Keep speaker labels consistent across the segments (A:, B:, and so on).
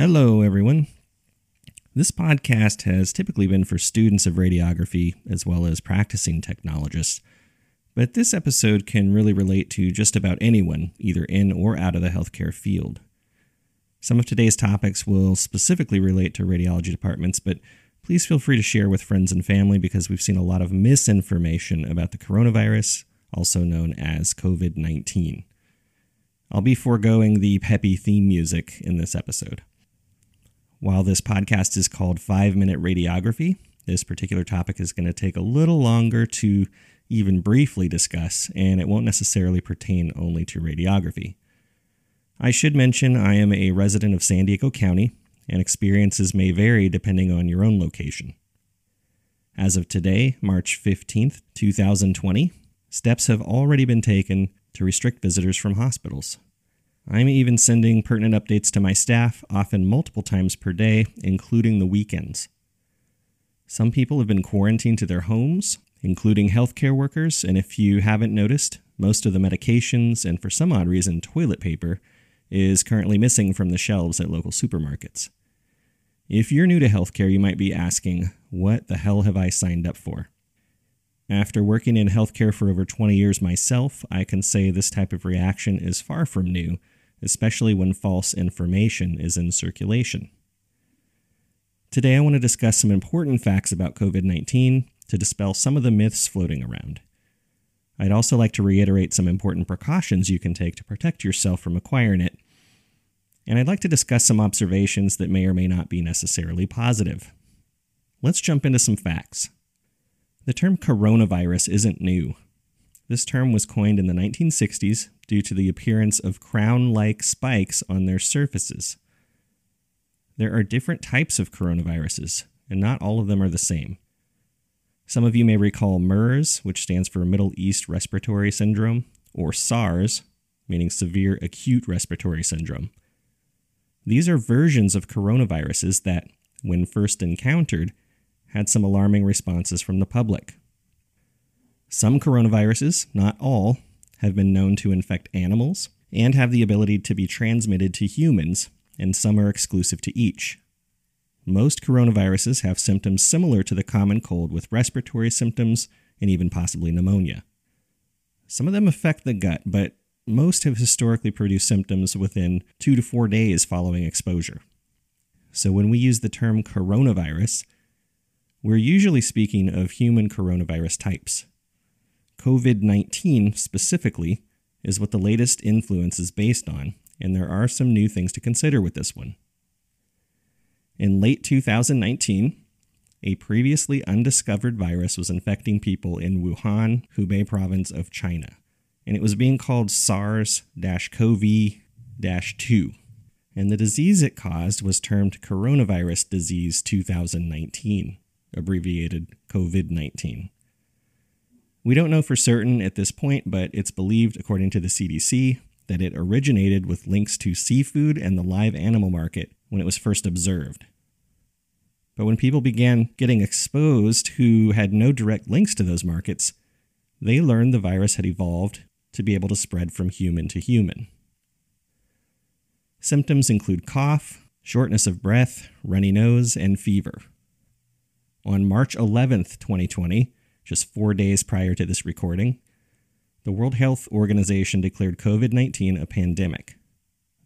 A: Hello, everyone. This podcast has typically been for students of radiography as well as practicing technologists, but this episode can really relate to just about anyone, either in or out of the healthcare field. Some of today's topics will specifically relate to radiology departments, but please feel free to share with friends and family because we've seen a lot of misinformation about the coronavirus, also known as COVID 19. I'll be foregoing the peppy theme music in this episode. While this podcast is called Five Minute Radiography, this particular topic is going to take a little longer to even briefly discuss, and it won't necessarily pertain only to radiography. I should mention I am a resident of San Diego County, and experiences may vary depending on your own location. As of today, March 15th, 2020, steps have already been taken to restrict visitors from hospitals. I'm even sending pertinent updates to my staff, often multiple times per day, including the weekends. Some people have been quarantined to their homes, including healthcare workers, and if you haven't noticed, most of the medications and for some odd reason, toilet paper is currently missing from the shelves at local supermarkets. If you're new to healthcare, you might be asking, what the hell have I signed up for? After working in healthcare for over 20 years myself, I can say this type of reaction is far from new especially when false information is in circulation. Today, I want to discuss some important facts about COVID 19 to dispel some of the myths floating around. I'd also like to reiterate some important precautions you can take to protect yourself from acquiring it. And I'd like to discuss some observations that may or may not be necessarily positive. Let's jump into some facts. The term coronavirus isn't new. This term was coined in the 1960s due to the appearance of crown like spikes on their surfaces. There are different types of coronaviruses, and not all of them are the same. Some of you may recall MERS, which stands for Middle East Respiratory Syndrome, or SARS, meaning Severe Acute Respiratory Syndrome. These are versions of coronaviruses that, when first encountered, had some alarming responses from the public. Some coronaviruses, not all, have been known to infect animals and have the ability to be transmitted to humans, and some are exclusive to each. Most coronaviruses have symptoms similar to the common cold with respiratory symptoms and even possibly pneumonia. Some of them affect the gut, but most have historically produced symptoms within two to four days following exposure. So when we use the term coronavirus, we're usually speaking of human coronavirus types. COVID 19 specifically is what the latest influence is based on, and there are some new things to consider with this one. In late 2019, a previously undiscovered virus was infecting people in Wuhan, Hubei province of China, and it was being called SARS CoV 2. And the disease it caused was termed Coronavirus Disease 2019, abbreviated COVID 19. We don't know for certain at this point, but it's believed, according to the CDC, that it originated with links to seafood and the live animal market when it was first observed. But when people began getting exposed who had no direct links to those markets, they learned the virus had evolved to be able to spread from human to human. Symptoms include cough, shortness of breath, runny nose, and fever. On March 11th, 2020, just four days prior to this recording, the World Health Organization declared COVID 19 a pandemic.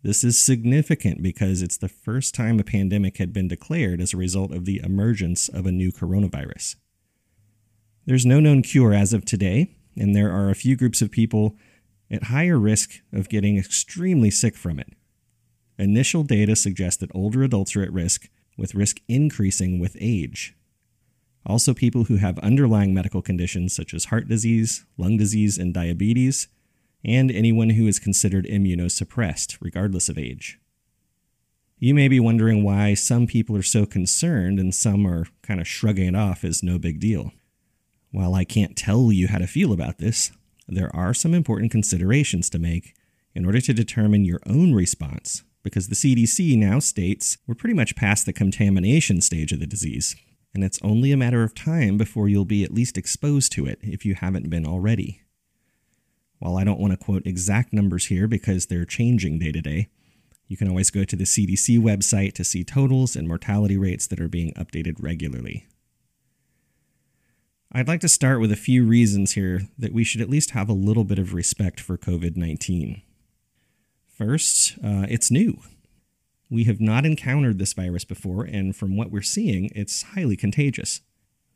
A: This is significant because it's the first time a pandemic had been declared as a result of the emergence of a new coronavirus. There's no known cure as of today, and there are a few groups of people at higher risk of getting extremely sick from it. Initial data suggest that older adults are at risk, with risk increasing with age. Also, people who have underlying medical conditions such as heart disease, lung disease, and diabetes, and anyone who is considered immunosuppressed, regardless of age. You may be wondering why some people are so concerned and some are kind of shrugging it off as no big deal. While I can't tell you how to feel about this, there are some important considerations to make in order to determine your own response, because the CDC now states we're pretty much past the contamination stage of the disease, and it's only a matter of time before you'll be at least exposed to it if you haven't been already. While I don't want to quote exact numbers here because they're changing day to day, You can always go to the CDC website to see totals and mortality rates that are being updated regularly. I'd like to start with a few reasons here that we should at least have a little bit of respect for COVID 19. First, uh, it's new. We have not encountered this virus before, and from what we're seeing, it's highly contagious.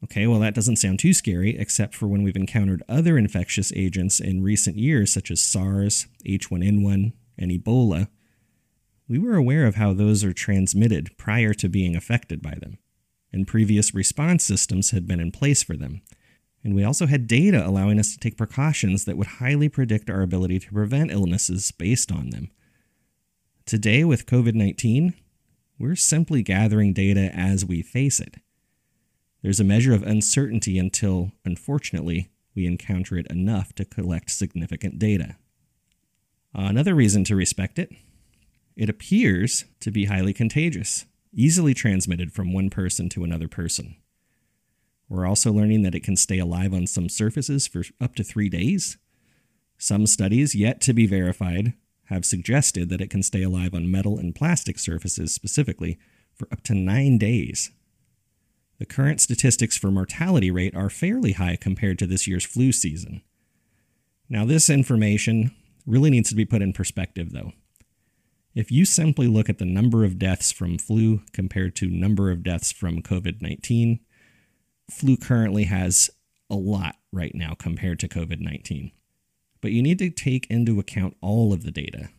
A: Okay, well, that doesn't sound too scary, except for when we've encountered other infectious agents in recent years, such as SARS, H1N1, and Ebola. We were aware of how those are transmitted prior to being affected by them and previous response systems had been in place for them. And we also had data allowing us to take precautions that would highly predict our ability to prevent illnesses based on them. Today, with COVID 19, we're simply gathering data as we face it. There's a measure of uncertainty until, unfortunately, we encounter it enough to collect significant data. Another reason to respect it it appears to be highly contagious easily transmitted from one person to another person. We're also learning that it can stay alive on some surfaces for up to three days. Some studies, yet to be verified, have suggested that it can stay alive on metal and plastic surfaces specifically for up to nine days. The current statistics for mortality rate are fairly high compared to this year's flu season. Now, this information really needs to be put in perspective, though. If you simply look at the number of deaths from flu compared to number of deaths from COVID-19, flu currently has a lot right now compared to COVID-19. But you need to take into account all of the data.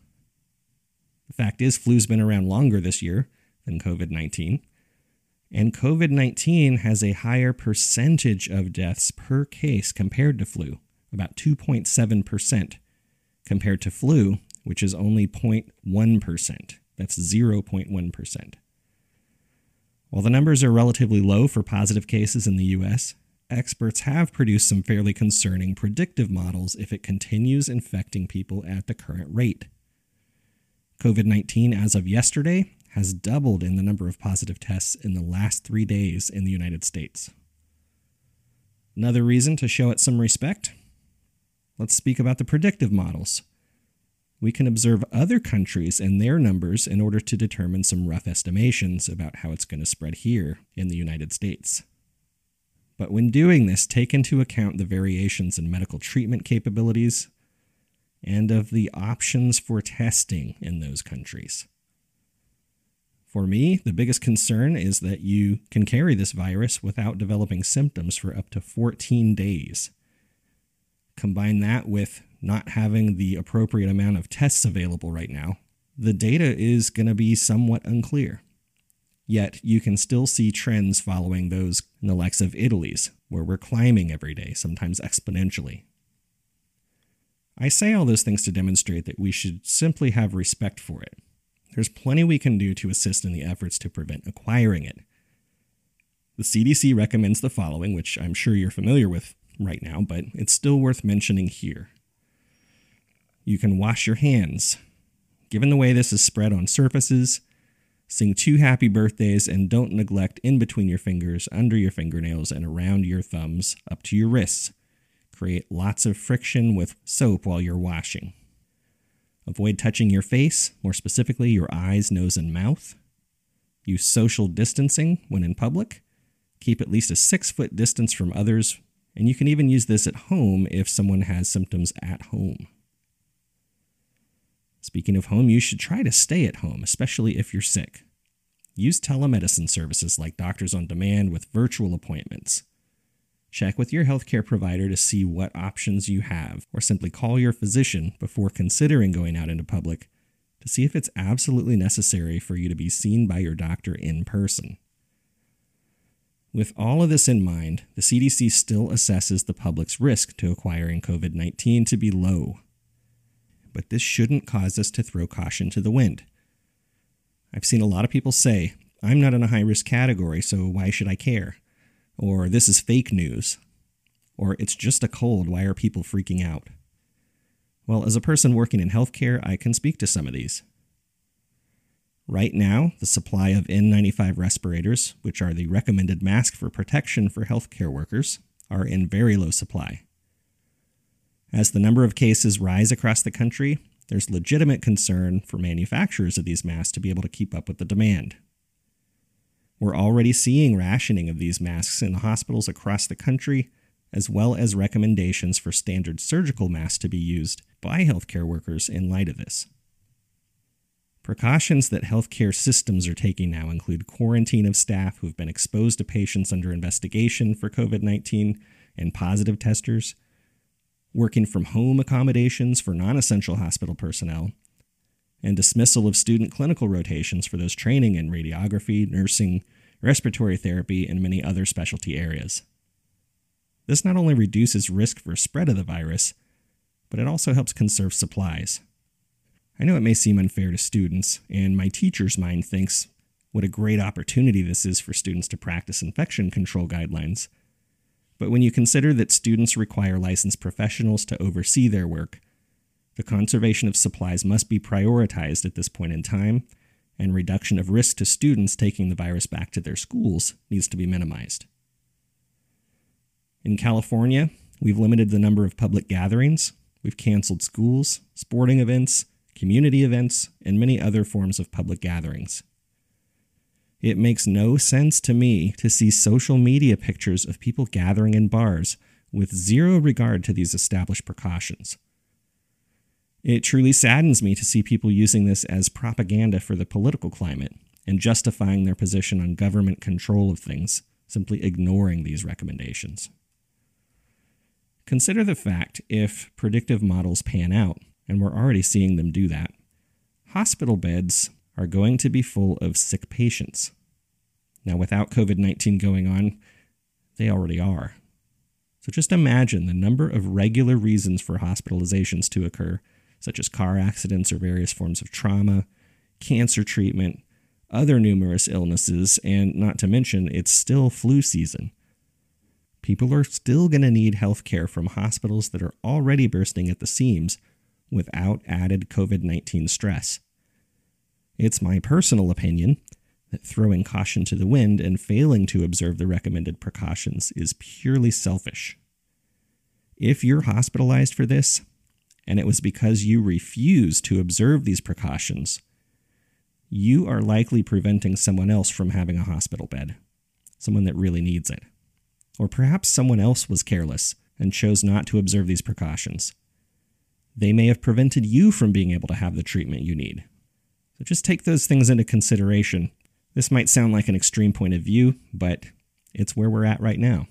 A: The fact is, flu's been around longer this year than COVID 19, and COVID 19 has a higher percentage of deaths per case compared to flu, about 2.7%, compared to flu, which is only 0.1%. That's 0.1%. While the numbers are relatively low for positive cases in the US, experts have produced some fairly concerning predictive models if it continues infecting people at the current rate. COVID 19, as of yesterday, has doubled in the number of positive tests in the last three days in the United States. Another reason to show it some respect? Let's speak about the predictive models we can observe other countries and their numbers in order to determine some rough estimations about how it's going to spread here in the United States. But when doing this, take into account the variations in medical treatment capabilities and of the options for testing in those countries. For me, the biggest concern is that you can carry this virus without developing symptoms for up to 14 days. Combine that with not having the appropriate amount of tests available right now, the data is going to be somewhat unclear. Yet you can still see trends following those in the likes of Italy's, where we're climbing every day, sometimes exponentially. I say all those things to demonstrate that we should simply have respect for it. There's plenty we can do to assist in the efforts to prevent acquiring it. The CDC recommends the following, which I'm sure you're familiar with right now, but it's still worth mentioning here you can wash your hands. Given the way this is spread on surfaces, sing two happy birthdays and don't neglect in between your fingers, under your fingernails, and around your thumbs up to your wrists. Create lots of friction with soap while you're washing. Avoid touching your face, more specifically your eyes, nose, and mouth. Use social distancing when in public. Keep at least a six foot distance from others, and you can even use this at home if someone has symptoms at home. Speaking of home, you should try to stay at home, especially if you're sick. Use telemedicine services like Doctors on Demand with virtual appointments. Check with your healthcare provider to see what options you have, or simply call your physician before considering going out into public to see if it's absolutely necessary for you to be seen by your doctor in person. With all of this in mind, the CDC still assesses the public's risk to acquiring COVID 19 to be low but this shouldn't cause us to throw caution to the wind. I've seen a lot of people say, I'm not in a high risk category, so why should I care? Or this is fake news. Or it's just a cold, why are people freaking out? Well, as a person working in healthcare, I can speak to some of these. Right now, the supply of N95 respirators, which are the recommended mask for protection for healthcare workers, are in very low supply. As the number of cases rise across the country, there's legitimate concern for manufacturers of these masks to be able to keep up with the demand. We're already seeing rationing of these masks in hospitals across the country, as well as recommendations for standard surgical masks to be used by healthcare workers in light of this. Precautions that healthcare systems are taking now include quarantine of staff who have been exposed to patients under investigation for COVID 19 and positive testers, working from home accommodations for non essential hospital personnel, and dismissal of student clinical rotations for those training in radiography, nursing, respiratory therapy, and many other specialty areas. This not only reduces risk for spread of the virus, but it also helps conserve supplies. I know it may seem unfair to students, and my teacher's mind thinks what a great opportunity this is for students to practice infection control guidelines. But when you consider that students require licensed professionals to oversee their work, the conservation of supplies must be prioritized at this point in time, and reduction of risk to students taking the virus back to their schools needs to be minimized. In California, we've limited the number of public gatherings, we've canceled schools, sporting events, community events, and many other forms of public gatherings. It makes no sense to me to see social media pictures of people gathering in bars with zero regard to these established precautions. It truly saddens me to see people using this as propaganda for the political climate and justifying their position on government control of things, simply ignoring these recommendations. Consider the fact if predictive models pan out and we're already seeing them do that. Hospital beds are going to be full of sick patients. Now, without COVID 19 going on, they already are. So just imagine the number of regular reasons for hospitalizations to occur, such as car accidents or various forms of trauma, cancer treatment, other numerous illnesses, and not to mention, it's still flu season. People are still going to need health care from hospitals that are already bursting at the seams without added COVID 19 stress. It's my personal opinion that throwing caution to the wind and failing to observe the recommended precautions is purely selfish. If you're hospitalized for this, and it was because you refused to observe these precautions, you are likely preventing someone else from having a hospital bed, someone that really needs it. Or perhaps someone else was careless and chose not to observe these precautions. They may have prevented you from being able to have the treatment you need. So just take those things into consideration. This might sound like an extreme point of view, but it's where we're at right now.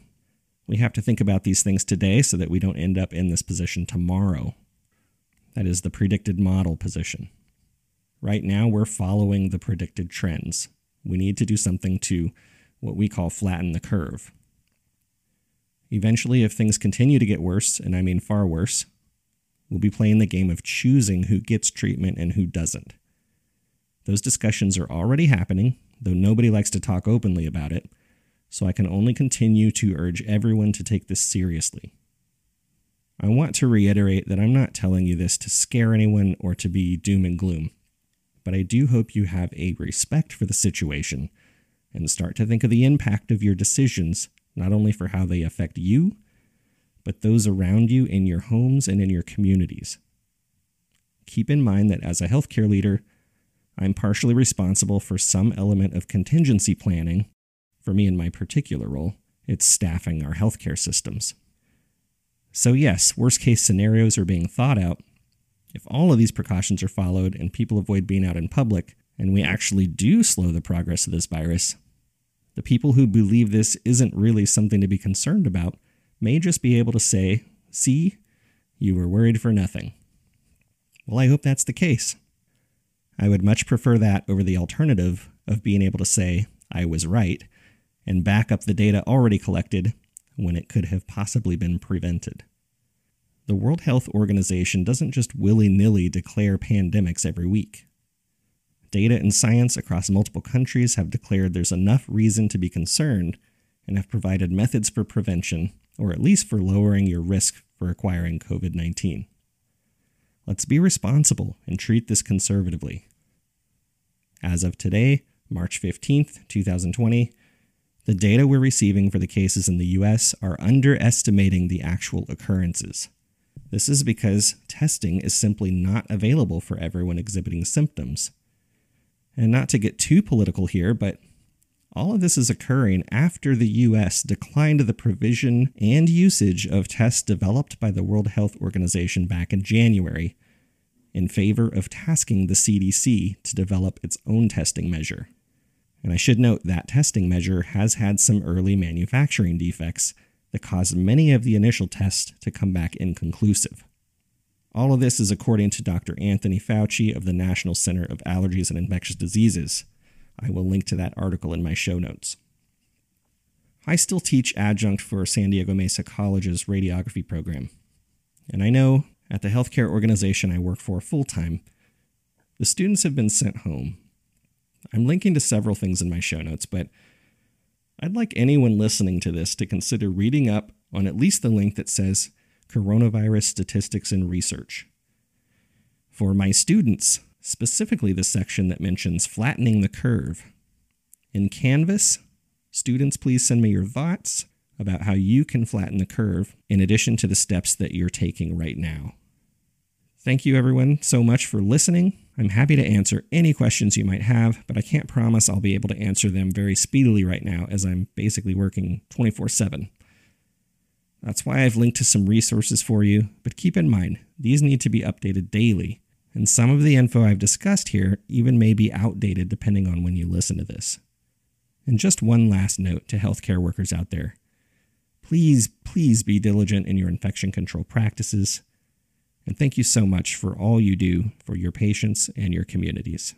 A: We have to think about these things today so that we don't end up in this position tomorrow. That is the predicted model position. Right now, we're following the predicted trends. We need to do something to what we call flatten the curve. Eventually, if things continue to get worse, and I mean far worse, We'll be playing the game of choosing who gets treatment and who doesn't. Those discussions are already happening, though nobody likes to talk openly about it, so I can only continue to urge everyone to take this seriously. I want to reiterate that I'm not telling you this to scare anyone or to be doom and gloom, but I do hope you have a respect for the situation and start to think of the impact of your decisions, not only for how they affect you, but those around you in your homes and in your communities. Keep in mind that as a healthcare leader, I'm partially responsible for some element of contingency planning. For me, in my particular role, it's staffing our healthcare systems. So, yes, worst case scenarios are being thought out. If all of these precautions are followed and people avoid being out in public, and we actually do slow the progress of this virus, the people who believe this isn't really something to be concerned about may just be able to say, See, you were worried for nothing. Well, I hope that's the case. I would much prefer that over the alternative of being able to say, I was right, and back up the data already collected when it could have possibly been prevented. The World Health Organization doesn't just willy nilly declare pandemics every week. Data and science across multiple countries have declared there's enough reason to be concerned and have provided methods for prevention or at least for lowering your risk for acquiring COVID 19. Let's be responsible and treat this conservatively. As of today, March 15th, 2020, the data we're receiving for the cases in the US are underestimating the actual occurrences. This is because testing is simply not available for everyone exhibiting symptoms. And not to get too political here, but all of this is occurring after the US declined the provision and usage of tests developed by the World Health Organization back in January in favor of tasking the CDC to develop its own testing measure. And I should note that testing measure has had some early manufacturing defects that caused many of the initial tests to come back inconclusive. All of this is according to Dr. Anthony Fauci of the National Center of Allergies and Infectious Diseases. I will link to that article in my show notes. I still teach adjunct for San Diego Mesa College's radiography program. And I know at the healthcare organization I work for full time, the students have been sent home. I'm linking to several things in my show notes, but I'd like anyone listening to this to consider reading up on at least the link that says Coronavirus Statistics and Research. For my students, specifically the section that mentions flattening the curve. In Canvas, students, please send me your thoughts about how you can flatten the curve in addition to the steps that you're taking right now. Thank you, everyone, so much for listening. I'm happy to answer any questions you might have, but I can't promise I'll be able to answer them very speedily right now as I'm basically working 24 7. That's why I've linked to some resources for you, but keep in mind, these need to be updated daily, and some of the info I've discussed here even may be outdated depending on when you listen to this. And just one last note to healthcare workers out there please, please be diligent in your infection control practices. And thank you so much for all you do for your patients and your communities.